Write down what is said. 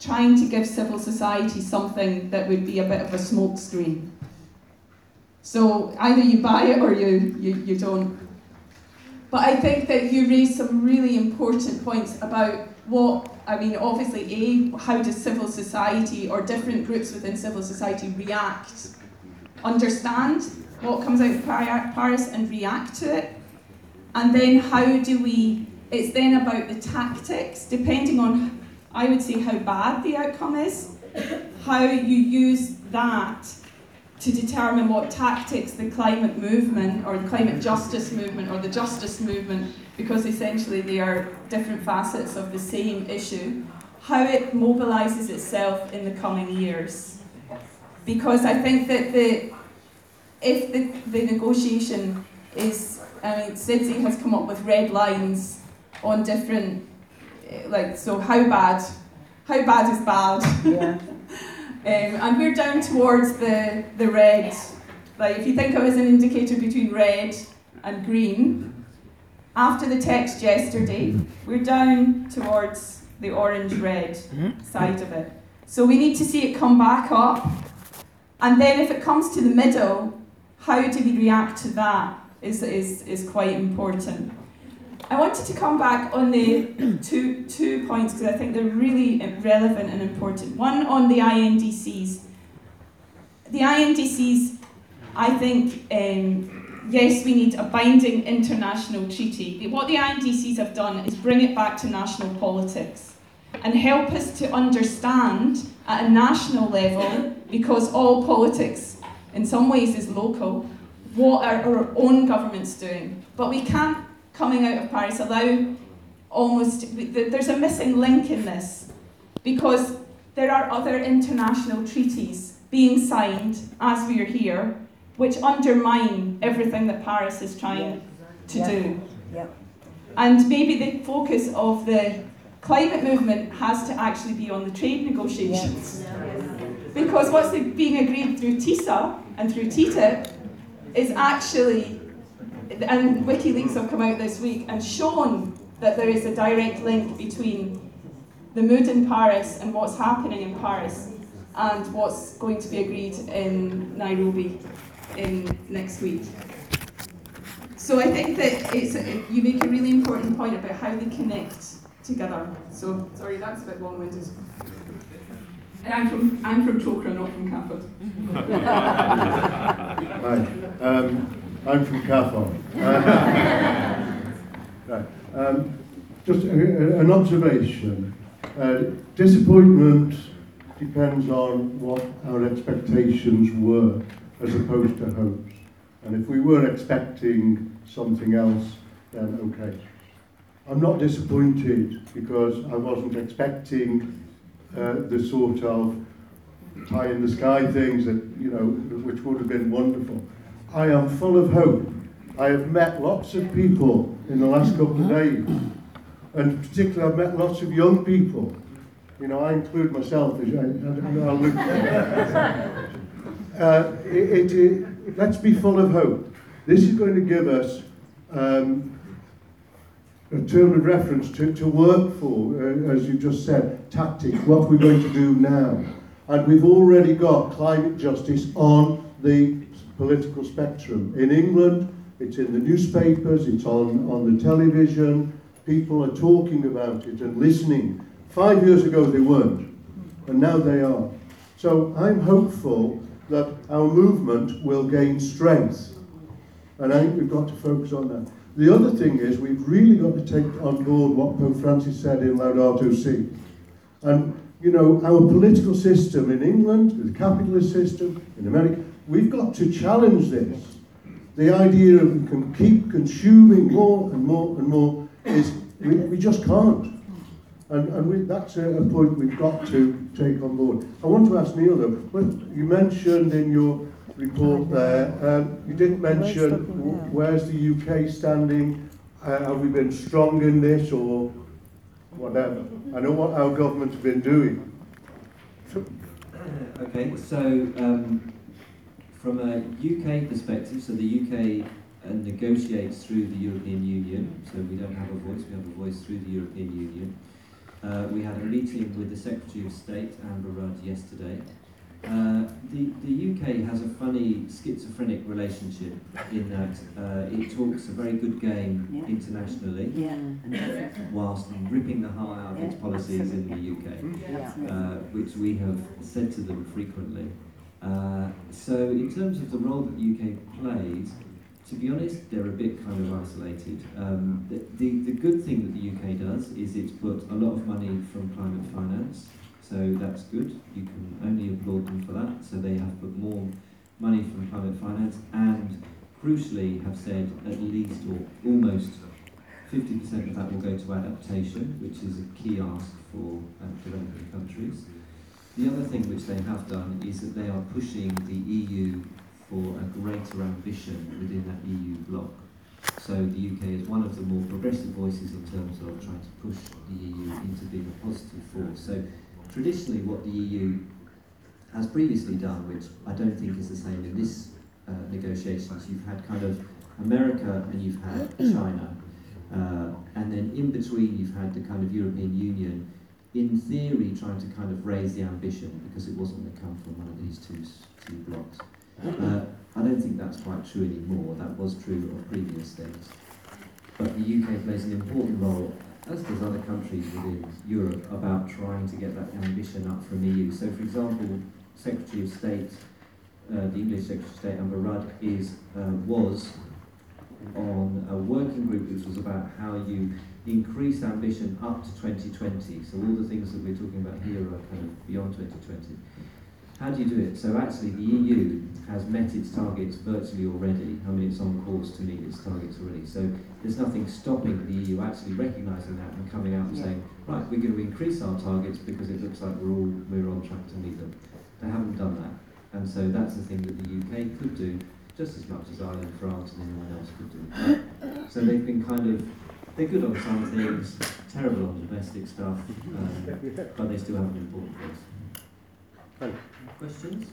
trying to give civil society something that would be a bit of a smokescreen. So either you buy it or you, you, you don't. But I think that you raised some really important points about what, I mean, obviously, A, how does civil society or different groups within civil society react, understand what comes out of Paris and react to it? And then how do we, it's then about the tactics, depending on, I would say, how bad the outcome is, how you use that to determine what tactics the climate movement or the climate justice movement or the justice movement, because essentially they are different facets of the same issue, how it mobilises itself in the coming years. Because I think that the if the, the negotiation is, I mean, CIDSE has come up with red lines on different, like, so how bad, how bad is bad? Yeah. Um, and we're down towards the, the red. Like if you think of it as an indicator between red and green, after the text yesterday, we're down towards the orange-red mm-hmm. side of it. So we need to see it come back up. And then if it comes to the middle, how do we react to that is, is, is quite important. I wanted to come back on the two, two points because I think they're really relevant and important. One on the INDCs. The INDCs, I think, um, yes, we need a binding international treaty. What the INDCs have done is bring it back to national politics and help us to understand at a national level, because all politics in some ways is local, what are our own governments doing. But we can't coming out of Paris allow almost, there's a missing link in this because there are other international treaties being signed as we are here which undermine everything that Paris is trying yeah. to yeah. do. Yeah. And maybe the focus of the climate movement has to actually be on the trade negotiations. Because what's being agreed through TISA and through TTIP is actually and WikiLeaks have come out this week and shown that there is a direct link between the mood in Paris and what's happening in Paris and what's going to be agreed in Nairobi in next week. So I think that it's you make a really important point about how they connect together. So sorry, that's a bit long-winded. And I'm from I'm from Trócaire, not from CAFOD. Hi. Um, I'm from Carthon. Right. um, just a, a, an observation. Uh, disappointment depends on what our expectations were as opposed to hopes. And if we were expecting something else, then okay. I'm not disappointed because I wasn't expecting uh, the sort of tie in the sky things that, you know, which would have been wonderful. I am full of hope. I have met lots of people in the last couple of days, and particularly I've met lots of young people. You know, I include myself. As I, I, look, uh, it, it, it, let's be full of hope. This is going to give us um, a term of reference to, to work for, uh, as you just said, tactics, what we're going to do now. And we've already got climate justice on the political spectrum. In England, it's in the newspapers, it's on, on the television, people are talking about it and listening. Five years ago they weren't, and now they are. So I'm hopeful that our movement will gain strength. And I think we've got to focus on that. The other thing is we've really got to take on board what Pope Francis said in Laudato Si. And, you know, our political system in England, the capitalist system in America, We've got to challenge this. The idea of we can keep consuming more and more and more is we, we just can't. And, and we, that's a, a, point we've got to take on board. I want to ask Neil though, well, you mentioned in your report there, um, you didn't mention where's the UK standing, uh, have we been strong in this or whatever? I know what our government's been doing. Okay, so um, from a UK perspective, so the UK uh, negotiates through the European Union, so we don't have a voice, we have a voice through the European Union. Uh, we had a meeting with the Secretary of State, Amber Rudd, yesterday. Uh, the, the UK has a funny schizophrenic relationship in that uh, it talks a very good game Yeah. internationally Yeah, and that's it. whilst ripping the heart out of its policies in the. UK, uh, which we have said to them frequently. Uh, so, in terms of the role that the UK plays, to be honest, they're a bit kind of isolated. Um, the, the, the good thing that the UK does is it's put a lot of money from climate finance, so that's good. You can only applaud them for that. So they have put more money from climate finance and, crucially, have said at least or almost 50% of that will go to adaptation, which is a key ask for uh, developing countries. The other thing which they have done is that they are pushing the EU for a greater ambition within that EU bloc. So the UK is one of the more progressive voices in terms of trying to push the EU into being a positive force. So traditionally what the EU has previously done, which I don't think is the same in this uh, negotiations, you've had kind of America and you've had China, uh, and then in between you've had the kind of European Union, in theory trying to kind of raise the ambition because it wasn't going to come from one of these two, two blocks. Uh, I don't think that's quite true anymore. That was true of previous things. But the UK plays an important role, as does other countries within Europe, about trying to get that ambition up from the EU. So, for example, Secretary of State, uh, the English Secretary of State, Amber Rudd, is, uh, was on a working group which was about how you increase ambition up to 2020. So all the things that we're talking about here are kind of beyond 2020. How do you do it? So actually the EU has met its targets virtually already. I mean, it's on course to meet its targets already. So there's nothing stopping the EU actually recognising that and coming out and Yeah. saying, right, we're going to increase our targets because it looks like we're all we're on track to meet them. They haven't done that, and so that's the thing that the UK could do just as much as Ireland, France, and anyone else could do. So they've been kind of they're good on some things, terrible on domestic stuff, um, but they still have an important voice. Questions?